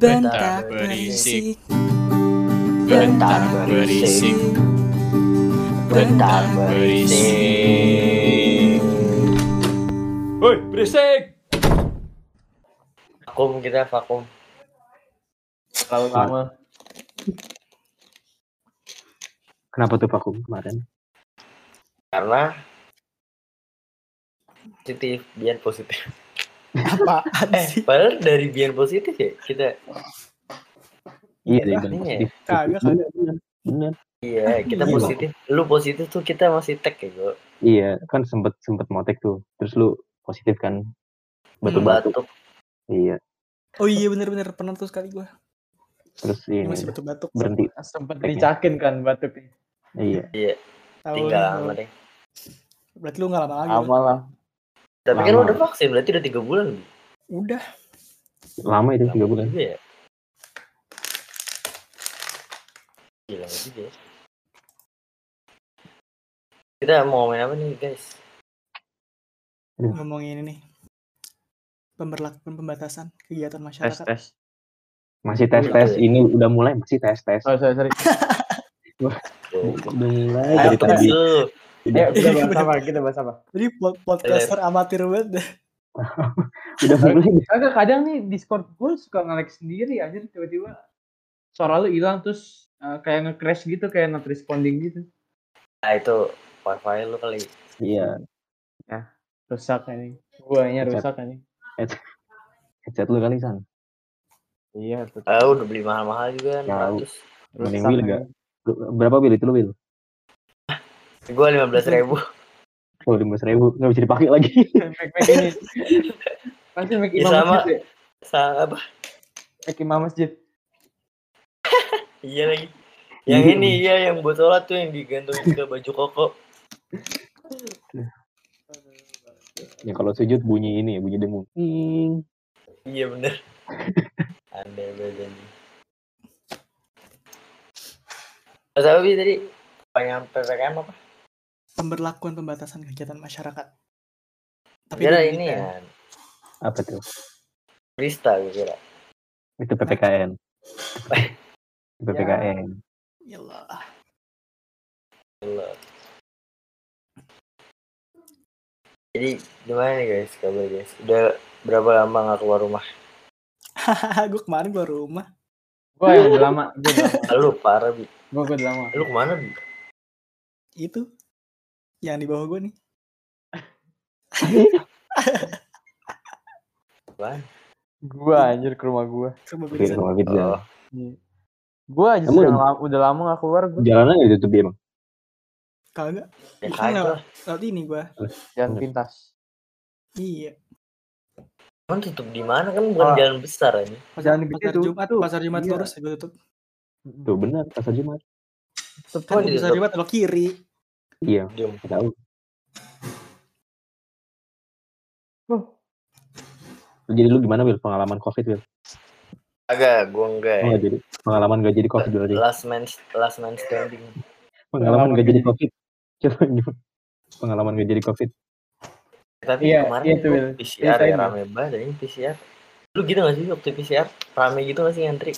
Bentak berisik Bentak berisik. Bentak berisik. Woi, berisik. Vakum kita vakum. Terlalu lama. Kenapa tuh vakum kemarin? Karena positif, biar positif. Apaan Eh, sih? padahal dari biar positif ya kita. Iya, Iya, dari iya. positif. Kagak, Bener, bener, bener. Iya, kita Iya. positif. Lu positif tuh kita masih tag ya, Go. Iya, kan sempet sempet motek tuh. Terus lu positif kan? Batu-batu. Batuk. Iya. Oh iya bener-bener pernah tuh sekali gua. Terus Ini ini masih batuk-batuk. berhenti. Sempet dicakin kan batuknya. Iya. Tahu Tinggal deh. Berarti lu gak lama lagi. Amal lah. Tapi kan Lama. udah vaksin, berarti udah tiga bulan. Udah. Lama itu tiga bulan. Juga ya. Gila juga ya. Kita mau ngomongin apa nih, guys? Ngomongin ini. Pemberlakuan pembatasan kegiatan Tes masyarakat. tes. Masih tes tes. Iya. Ini udah mulai masih tes tes. Oh sorry sorry. Tuh. Udah mulai Ayo, dari tadi. Tuh. Ayo kita bahas apa? Kita bahas apa? Jadi pod- podcaster amatir banget dah. Udah mulai. Agak kadang nih Discord gue suka nge-lag sendiri aja tiba-tiba suara lu hilang terus eh, kayak nge-crash gitu kayak not responding gitu. Nah, itu wifi lu kali. Iya. Rusak ini. Guanya rusak ini. Headset lu kali san. Iya betul. Ah, udah beli mahal-mahal juga, Tahu. 600. Mending Will ini. nggak? Lu- Berapa bil itu lu bil? Gue lima belas ribu. Oh lima ribu nggak bisa dipakai lagi. Mac Mac ini. Pasti Mac Ya, Imam sama. Masjid ya? Apa? Mac Imam Masjid. Iya lagi. Yang Iya. ini iya yang buat sholat tuh yang digantungin ke baju koko. ya kalau sujud bunyi ini ya bunyi dengung. Ing. Iya bener. Aneh banget ini. Mas apa Bi, tadi? Pengen PPKM apa? Pemberlakuan pembatasan kegiatan masyarakat. Tapi Kira ini ya. Apa tuh? Krista gue kira. Itu ppkn. ppkn. Yalah. Gila. Jadi gimana nih guys kabar guys? Udah berapa lama nggak keluar rumah? gue kemarin keluar rumah. Gue yang udah lama. Gue udah lama. Lu parah bi. Gue udah lama. Lu ke mana bi? Itu. Yang di bawah gue nih. Apaan? Gue anjir ke rumah gue. Coba gue Oke, sama pizza. Oh, Gue aja Kamu sedang udah- lama, udah lama gak keluar gue. Jalanan ditutup dia emang? Kagak. ya lewat, ini gue. Jalan pintas. Iya. Emang tutup di mana kan bukan Oh. jalan besar aja. Jangan di Pasar itu, Jumat, tuh. pasar Jumat Iya. lurus gue tutup. Tuh benar pasar Jumat. Tutup Kan pasar. Jumat belok kiri. Iya, nggak tahu. Huh. Jadi lu gimana Wil pengalaman covid Wil? Agak, gua enggak Oh, ya. jadi pengalaman gak jadi covid berarti. Last man, last man standing. Pengalaman Pengalaman gak jadi covid. Coba gimana? Pengalaman gak jadi covid. Tapi Iya, kemarin iya tuh, gua Will. PCR ya rame banget ini PCR. Lu gitu gak sih waktu PCR? Rame gitu gak sih ngantri?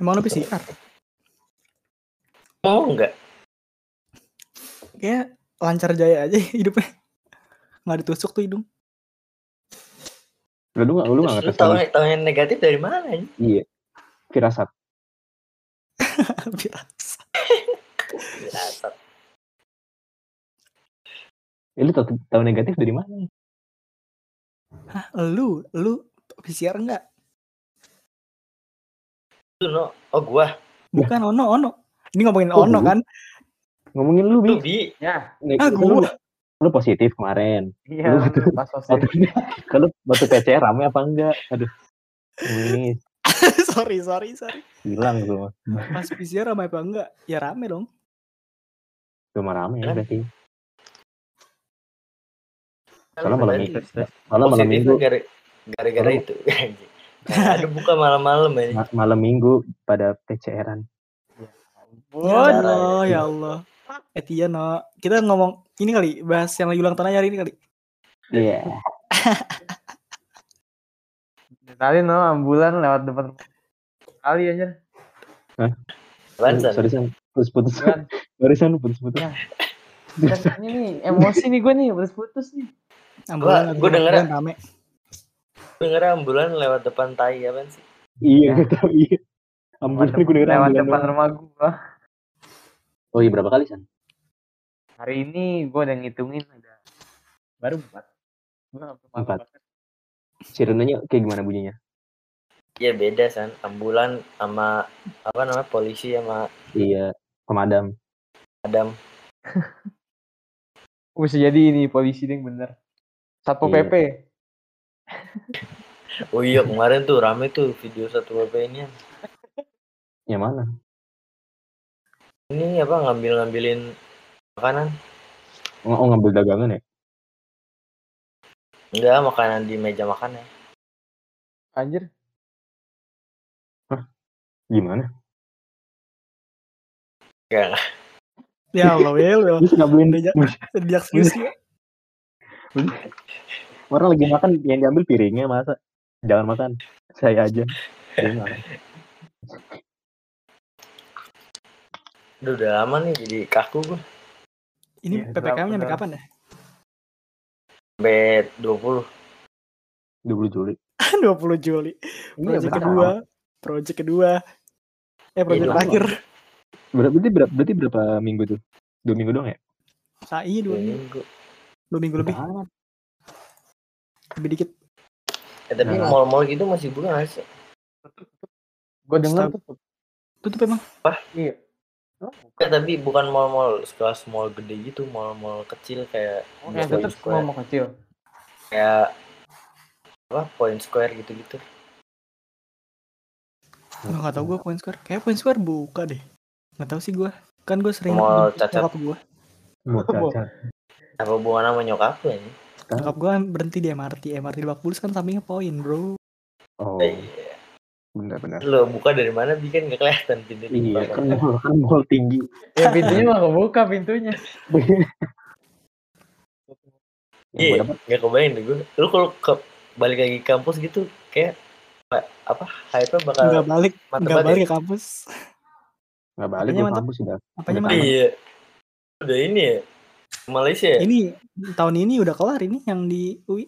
Emang lu PCR? Mau enggak? Kayak lancar jaya aja hidupnya. Nggak ditusuk tuh hidung. Lu nggak lu nggak tahu tahu yang negatif dari mana? Iya. Firasat. Biasa. Dasar. Eh, lu tahu, tahu negatif dari mana? Hah, lu, lu PCR enggak? Lu no. Oh gua. Bukan Ono, Ono. Ini ngomongin Oh, Ono kan? Ngomongin lu Lu bi. bi. Ya, Neg- Ah, lu, gua. lu positif kemarin. iya. Lu Waktu sosial. kalau waktu PCR rame apa enggak? Aduh. Ini sorry, sorry, sorry. hilang tuh. Pas PCR ramai apa enggak? Ya rame dong. Cuma rame ya berarti. Soalnya malam tadi itu. Malam minggu, gara- gara-gara itu. Ada buka malam-malam ya. ma- malam minggu pada PCR-an. Ya Allah, ya. ya Allah. Eh iya no. Kita ngomong ini kali, bahas yang lagi ulang tahun aja hari ini kali. Iya. Tadi no ambulan lewat depan kali aja. Apaan, San? Sorry San, putus-putus. Kan, Sorry San, putus-putus. Ya. ini nih emosi nih gue nih putus-putus nih. Ambulan, gua denger ya. ambulan rame. Denger ambulan lewat depan tai apaan sih? Iya, gak tau iya. Ambulan Lewat gue denger lewat depan rumah gua. Oh iya, berapa kali San? Hari ini gue udah ngitungin ada baru empat. Empat. makan. Sirenenya kayak gimana bunyinya? Iya beda San. Ambulan sama apa namanya polisi sama Iya, pemadam. Adam. Bisa jadi ini polisi deh bener. Satpol Iya. PP. Oh iya kemarin tuh rame tuh video satu PP ini. Yang mana? Ini apa ngambil-ngambilin makanan? Oh, oh, ngambil dagangan ya? Enggak, makanan di meja makan ya. Anjir. Gimana? Enggak, Ya Allah, Will. Will. Terus ngambilin Udah, ja- Dijak serius ya. Orang lagi makan yang diambil piringnya masa? Jangan makan. Saya aja. Dia makan. Udah, udah lama nih jadi kaku gue. Ini Iya, PPKM nyampe benar. kapan ya? Sampai 20. 20 Juli. 20 Juli. Iya, Project kedua. Project kedua. Eh, project dong. terakhir. Ber- Berarti berapa, berarti berapa minggu tuh? Dua minggu doang ya? Nah, iya dua Dua minggu. minggu. Dua minggu lebih. Amat. Lebih dikit. Eh tapi Nah. mall-mall gitu masih buka nggak sih? Gue denger Setahu- tuh. Tutup emang. Iya. Eh, tapi bukan mall-mall sekelas mall gede gitu, mall-mall kecil kayak Oh, Point yang tetap Square. mau kecil. kayak apa Point Square gitu-gitu. Nggak tahu gue Point Square. Kayak Point Square buka deh. Nggak tahu sih gue. Kan gue sering Mall cacat. nyokap gue. Mau cacat. Apa hubungan sama nyokap lu ini? Nyokap gue berhenti di MRT. MRT di Bulus kan sampingnya poin bro. Oh, Eh, iya. Benar-benar. Lo buka dari mana bikin nggak kelihatan pintu di Iya, kan mall, kan mall tinggi. Ya pintunya mah kebuka pintunya. Yang Iya, nggak kebayang deh gue. Lu kalau ke balik lagi ke kampus gitu kayak apa, apa hype-nya bakal Nggak balik. Nggak banget balik ya? ke kampus. nggak balik mantap? kampus sudah. Apanya mantap? Iya. Udah ini ya. Ke Malaysia ya? Ini tahun ini udah kelar ini yang di UI.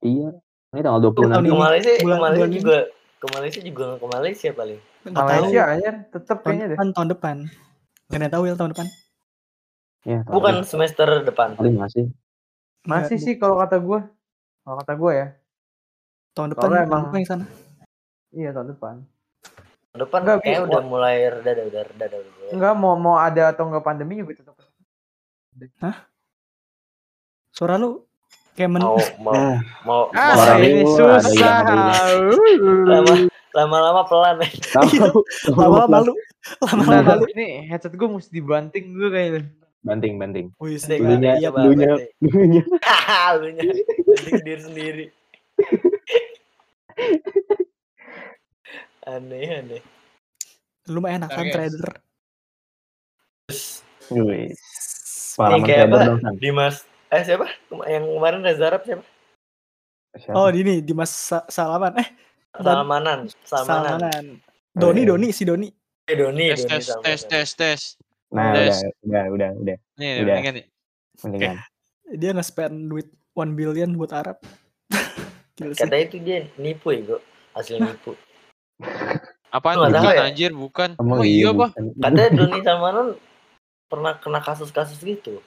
Iya. Ini tanggal 20 Tahun Ke nanti. ini. Malaysia, ke bulan- Malaysia bulan ini. Ke Malaysia juga ke Malaysia paling. Nggak tahu. Malaysia tetep Tahun kayaknya deh. depan, tahun depan. Gak tahu ya tahun depan. Ya, tahun Bukan depan. semester depan. Kali masih. Masih Nggak, sih kalau kata gue. Kalau kata gue ya. Tahun depan. Soalnya tahun emang- yang sana. Iya tahun depan. Tahun depan Nggak, kayaknya Bi. udah mulai reda udah udah reda udah. mulai. Enggak mau mau ada atau enggak pandemi juga tetap. Suara lu kayak men. Mau mau Nah, mau Ah, mau ini susah. lama-lama pelan ya. Tahu. Lama-lama malu. Lama-lama Nah, malu. ini headset gue mesti dibanting dulu kayaknya. Banting, banting. Dulunya, banting, coba, dulunya, banting. dulunya. Haha, lu nya banting diri sendiri. aneh aneh. Lu mah enak kan Oke. trader. Wih, Ini pengalaman kayak trader apa? dong. Dimas eh siapa? Yang kemarin Reza Arab siapa? Siapa? Oh, di ini Dimas Sa- Salaman. Eh, Salmanan, Salmanan. Salmanan. Doni, Eh. Doni, si Doni. Eh, Doni, tes Doni tes tes tes tes Nah, Des. udah, udah, udah, udah. nih Udah. mendingan nih Mendingan. Dia nge-spend duit 1 billion buat Arab. Katanya itu dia nipu ya, Go. Asli nipu. apaan bukan ya? anjir bukan Emang oh iya apa bukan. Katanya Doni Salmanan pernah kena kasus-kasus gitu.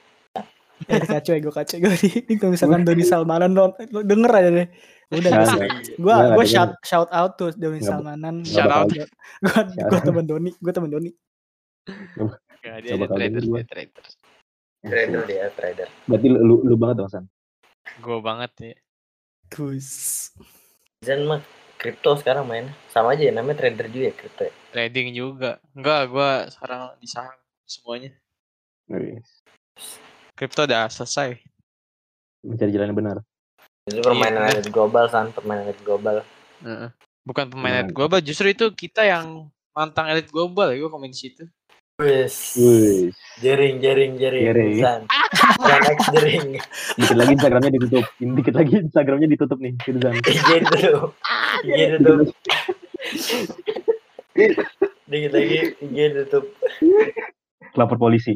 Eh, kacau ya, gue kacau. Gue ini kalau misalkan Doni Salmanan non, lu denger aja deh. Udah, gue gua nggak shout shout out tuh Doni Salmanan. Shout out. Gua gua, gua temen Doni, gua temen Doni. Dia trader gua. dia trader Trader dia, trader. Berarti lu, lu, lu banget dong, San. gue banget ya Gus. Zen mah kripto sekarang main. Sama aja ya namanya trader juga ya kripto ya. trading juga enggak gue sekarang di saham semuanya kripto udah selesai Mencari jalan yang benar. Itu permainan Iya, elit global san, permainan elit global. Heeh. bukan pemain elit Hmm. global justru itu kita yang mantang elit global ya gue komen di situ Wes. Wih, Jering, jering, jering. Jering. San. Jangan X the ring. Dikit lagi Instagramnya ditutup. Dikit lagi Instagramnya ditutup nih. Ditutup. IG ditutup. Dikit lagi IG ditutup. Lapor polisi.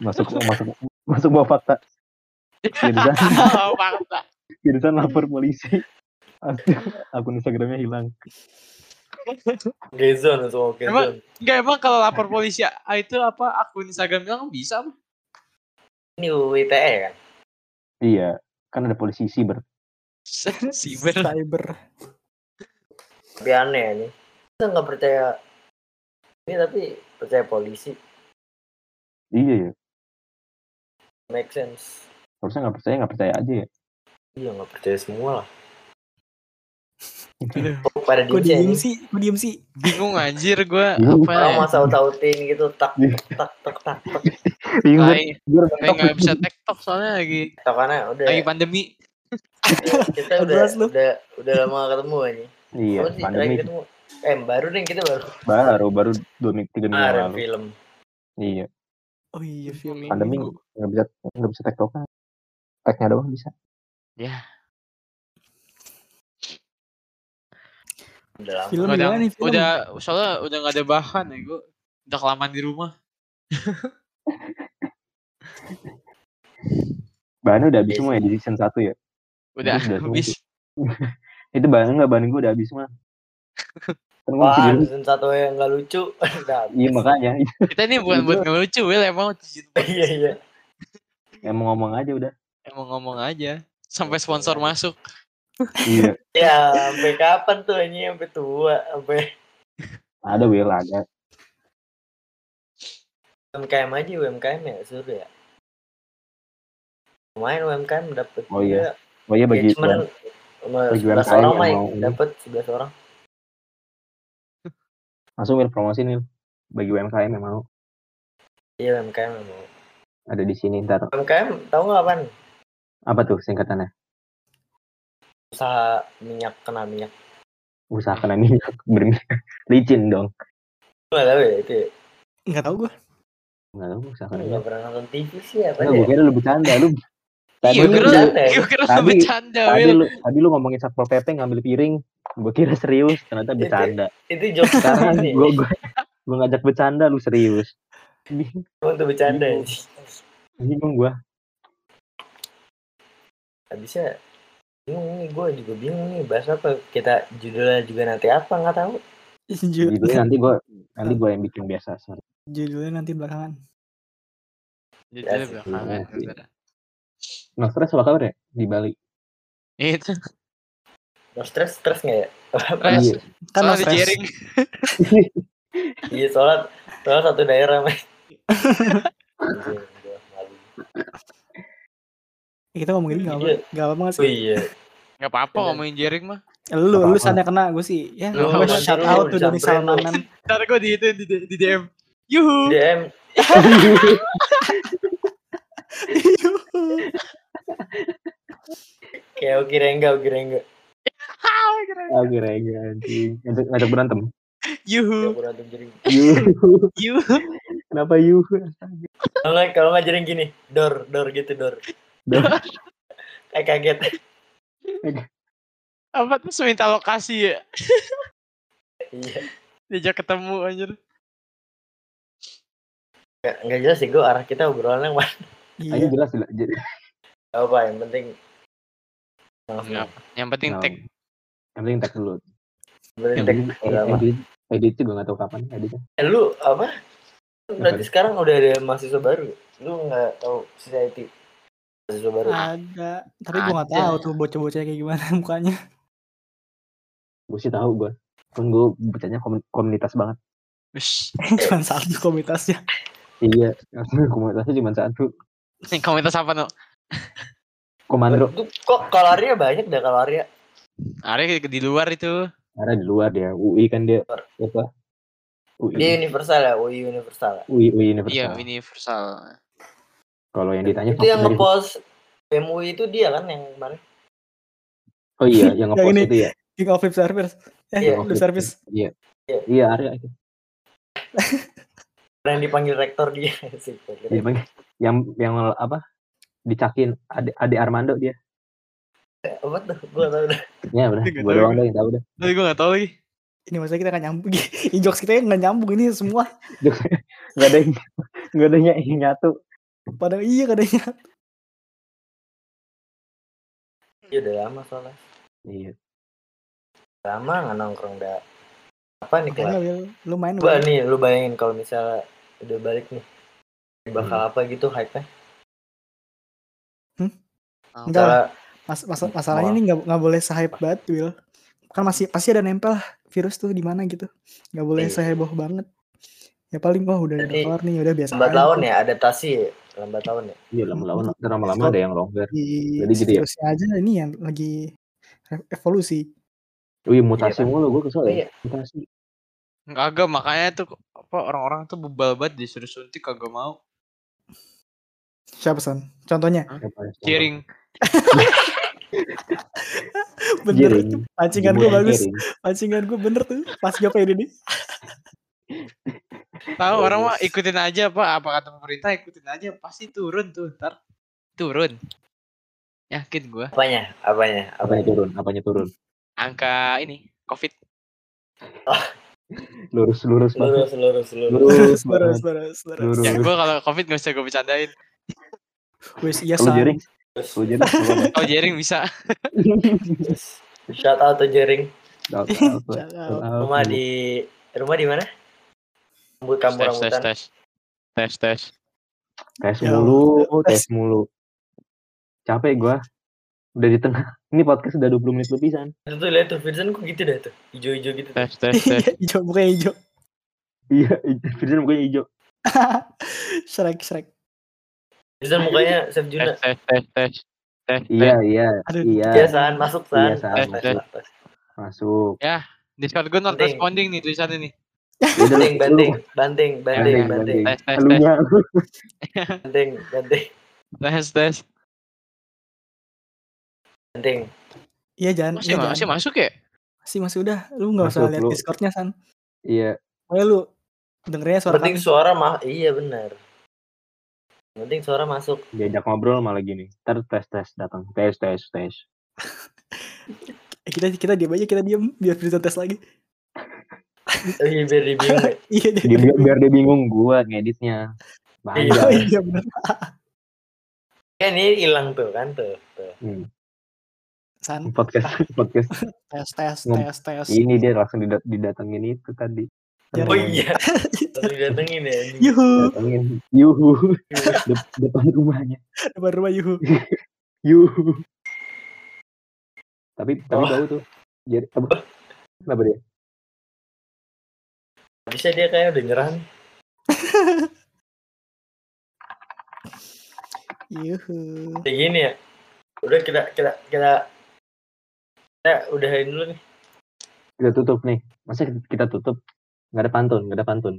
Masuk masuk masuk bawa fakta. Firuzan, Oh, fakta. Firuzan lapor polisi. Akun Instagramnya hilang. Gezon Emang- Gezon. Enggak emang kalau lapor polisi ah, itu apa akun Instagram bilang bisa apa? Ini UU ITE kan. Iya, kan ada polisi siber. Siber. Cyber. Tapi aneh ini. Kita nggak percaya ini tapi percaya polisi. Iya ya. Make sense. Harusnya nggak percaya nggak percaya aja ya. Iya nggak percaya semua lah. Kok pada Gue diem diem sih. gue diem sih. Bingung anjir gue apa ya? mau saut-sautin gitu tak tak tak tak tak. Bingung. Tai. Gue Kayak nggak bisa TikTok soalnya lagi Tokannya udah lagi pandemi. kita udah udah udah lama gak ketemu ini. Iya, pandemi ketemu? Eh baru deh kita baru baru baru dua minggu tiga minggu kemarin lalu. film. Iya, Oh iya, film. pandemi nggak bisa nggak bisa tektokan. Tagnya doang bisa. Ya, Udah lama. Film udah, nih film? udah soalnya udah nggak ada bahan ya gue. Udah kelamaan di rumah. Bahannya udah habis semua ya di season 1 ya. Udah Udah habis. Itu bahan nggak bahan gue udah habis semua. Kan Wah, season satu yang nggak lucu. Iya makanya Kita ini bukan buat ngelucu, Will emang Iya iya. emang ngomong aja udah. emang ngomong aja. Sampai sponsor masuk. Iya. Ya sampai kapan tuh ini sampai tua sampai Ada Will ada. UMKM aja UMKM ya suruh ya. Lumayan UMKM dapat. Oh iya. Oh iya bagi ya, cuman bagi 11 UMKM orang mah dapat 11 orang. Langsung Will promosi nih. Bagi UMKM yang mau Iya UMKM mau. ada di sini ntar. UMKM tahu nggak apaan? Apa tuh singkatannya? Usaha minyak kena minyak. Usaha kena minyak berminyak. Licin dong. Lu Nggak tahu ya itu. Ya? Enggak tahu gue. Enggak tahu usaha kena Nggak minyak. pernah nonton TV sih apa Enggak, ya? gue kira lu bercanda lu. Tadi Iya, lu gue kira, ya? kira lu Tadi- bercanda, tadi Will. lu tadi lu ngomongin satpol pp ngambil piring. Gue kira serius, ternyata Itu- bercanda. Itu jokes Sekarang gue gue gue ngajak bercanda lu serius. Tuh bercanda ya. Bingung gue. Habisnya bingung nih gue juga bingung nih bahas apa kita judulnya juga nanti apa nggak tahu Ju- Judulnya nanti gue nanti gue yang bikin biasa. Sorry. Judulnya nanti belakangan. Jadi Ya, belakangan. Nah, stres apa kabar ya di Bali? Itu. No stress stress nggak ya Stres. Iya. Kan no stress. iya soalnya soalnya satu daerah. Ya, kita ngomongin enggak apa Iya. enggak apa nggak oh sih. iya Gak apa-apa ngomongin jaring mah. Lu lu sana kena gue sih. Ya, Lu shout out tuh dari. Salmanan. Ntar gue di itu di, di DM. Yuhu. DM kayak oke rengga oke rengga Ah, kira anjing. Ngajak, ngajak berantem. Yuhu. berantem jering Yuh. Yuhu. Kenapa yuh? kalau nggak kalau nggak jering gini dor dor gitu dor Dor. kayak kaget Apa tuh minta lokasi ya? iya Diajak ketemu anjir. nggak nggak jelas sih gue arah kita obrolannya mana Ayo Iya. jelas jelas. Je- apa yang penting langsung Enggak. Yang penting tag. Yang penting tag dulu. yang penting edit, edit juga nggak tahu kapan editnya. Eh, lu apa berarti Apa? sekarang udah ada mahasiswa baru lu nggak tahu society mahasiswa baru Ada, tapi gue nggak tahu tuh bocah-bocah kayak gimana mukanya. Gue sih tahu gue. Kan gue bacanya komun- komunitas banget. Cuma satu komunitasnya. Iya, komunitasnya cuma satu. Komunitas apa no? Komando. Tuh, kok kaloria banyak dah kaloria Ari di luar itu. Ada di luar dia. UI kan dia apa? UI. dia universal ya UI universal UI, UI universal. Iya, universal. Kalau yang ditanya itu yang ngepost MUI itu dia kan yang kemarin Oh iya, yang ngepost ini. itu ya. King of Lip Service. Eh, Iya. lip service. Iya. Iya. Iya, Arya itu. yang dipanggil rektor dia sih Dia panggil Yang yang apa? Dicakin Ade, Ade Armando dia. Apa tuh? Gua tau dah. Ya udah, gue tahu doang gue. deh yang tahu dah. Tapi gue gak tau lagi. Ini maksudnya kita nggak nyambung. Jokes kita nggak nyambung ini semua. Gak ada yang gak ada yang yang nyatu. Padahal iya kadangnya. Iya udah lama soalnya. Iya. Lama nggak nongkrong dah. Apa nih? Will, lu main Gua nih, lu bayangin kalau misalnya udah balik nih. Bakal apa gitu hype-nya? Enggak lah. Misalnya Mas, mas- masalahnya nih nggak nggak boleh sehype banget Will. Kan masih pasti ada nempel lah virus tuh di mana gitu. Nggak boleh Iya. seheboh banget. Ya paling wah udah udah Jadi, kelar nih udah biasa. lambat laun ya, adaptasi. Lambat laun ya. Iya lama-lama lama-lama ada yang longgar. Di Jadi si gitu ya? aja ini yang lagi evolusi. Wih mutasi Iya kan? mulu gue kesel ya. Iya. Mutasi. Kagak makanya tuh apa orang-orang tuh bebal banget disuruh suntik kagak mau. Siapa san? Contohnya ya? Cheering. bener Jering. tuh. Pancingan gue bagus. jering. Pancingan gue bener tuh. Pas gue ini nih. Tahu orang mah ikutin aja apa apa kata pemerintah ikutin aja pasti turun tuh ntar turun. Yakin gua Apanya? Apanya? Apanya turun? Apanya turun? angka ini covid Lurus lurus banget. Lurus, lurus, lurus. Lurus Terus banget. terus terus. Lurus. ya gua kalau covid gak usah gue bercandain. Wes iya Lu san. jering? Oh jaring bisa. Shout out to Jering. Shout out, Shout shout out. out. Rumah di rumah di mana? Kampung kampung tes tes rambutan. tes tes tes. tes Ya mulu, Allah. tes mulu. Capek gua. Udah di tengah. Ini podcast udah 20 menit lebih san. Itu tuh lihat tuh Vincent kok gitu dah tuh. Hijau-hijau gitu. tes tes tes. hijau mukanya hijau. Iya, Firdan mukanya hijau. Shrek Shrek. Vincent mukanya Chef tes Juna. tes tes tes tes. Iya, iya, iya. Iya, San, masuk San. Iya, San, Tes, masuk. tes. Masuk. Discord gue not responding nih tulisannya nih. Yaudah, Banding, lu- banding, banding, banding, Banding, banding, Tes tes tes Elunya. banding, banding, tes tes. banding. Iya jangan. Masih iya, masih jangan. masuk ya? Masih masih udah. Lu nggak usah lihat. Discordnya san. Iya, Pokoknya lu dengernya suara Penting suara mah iya benar. Penting suara masuk. diajak ngobrol malah gini. Ntar tes tes datang. Tes tes tes. Eh, kita kita diam aja kita diam biar bisa tes lagi. Oh, iya biar dia bingung. ya. Iya dia. Dia, biar, biar dia bingung gua ngeditnya. Oh, Panjang. iya benar. Kan ini hilang tuh kan tuh. tuh. Hmm, San podcast podcast tes tes tes tes. ini dia langsung didat didatengin itu tadi. Oh iya. Lalu datengin ya. Yuhu. Datengin. Yuhu. Dep- depan rumahnya. Depan rumah Yuhu. Yuhu. Tapi tapi Oh. bau tuh. Jadi apa? Kenapa dia? Bisa dia kayak udah nyerah nih. Yuhu. Kayak gini ya. Udah kita kita kita kita udahin dulu nih. Kita tutup nih. Masa kita tutup? Nggak ada pantun, nggak ada pantun.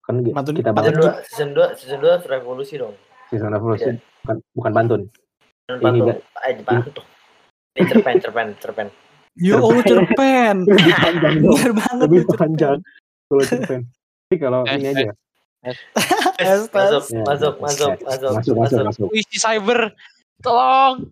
Kan Pantun- kita pantun bahas Season 2 season 2 season 2 revolusi dong. season revolution bukan bukan pantun. Dan Ini pantun. enggak. Eh, pantun. Ini cerpen, cerpen, cerpen. Ya Allah cerpen. Lebih panjang. Bener banget Lebih panjang. Kalau cerpen. Tapi kalau Eh, ini eh. aja. Masuk, masuk, tes, masuk, tes. masuk, masuk, masuk, masuk. Wih si cyber. Tolong.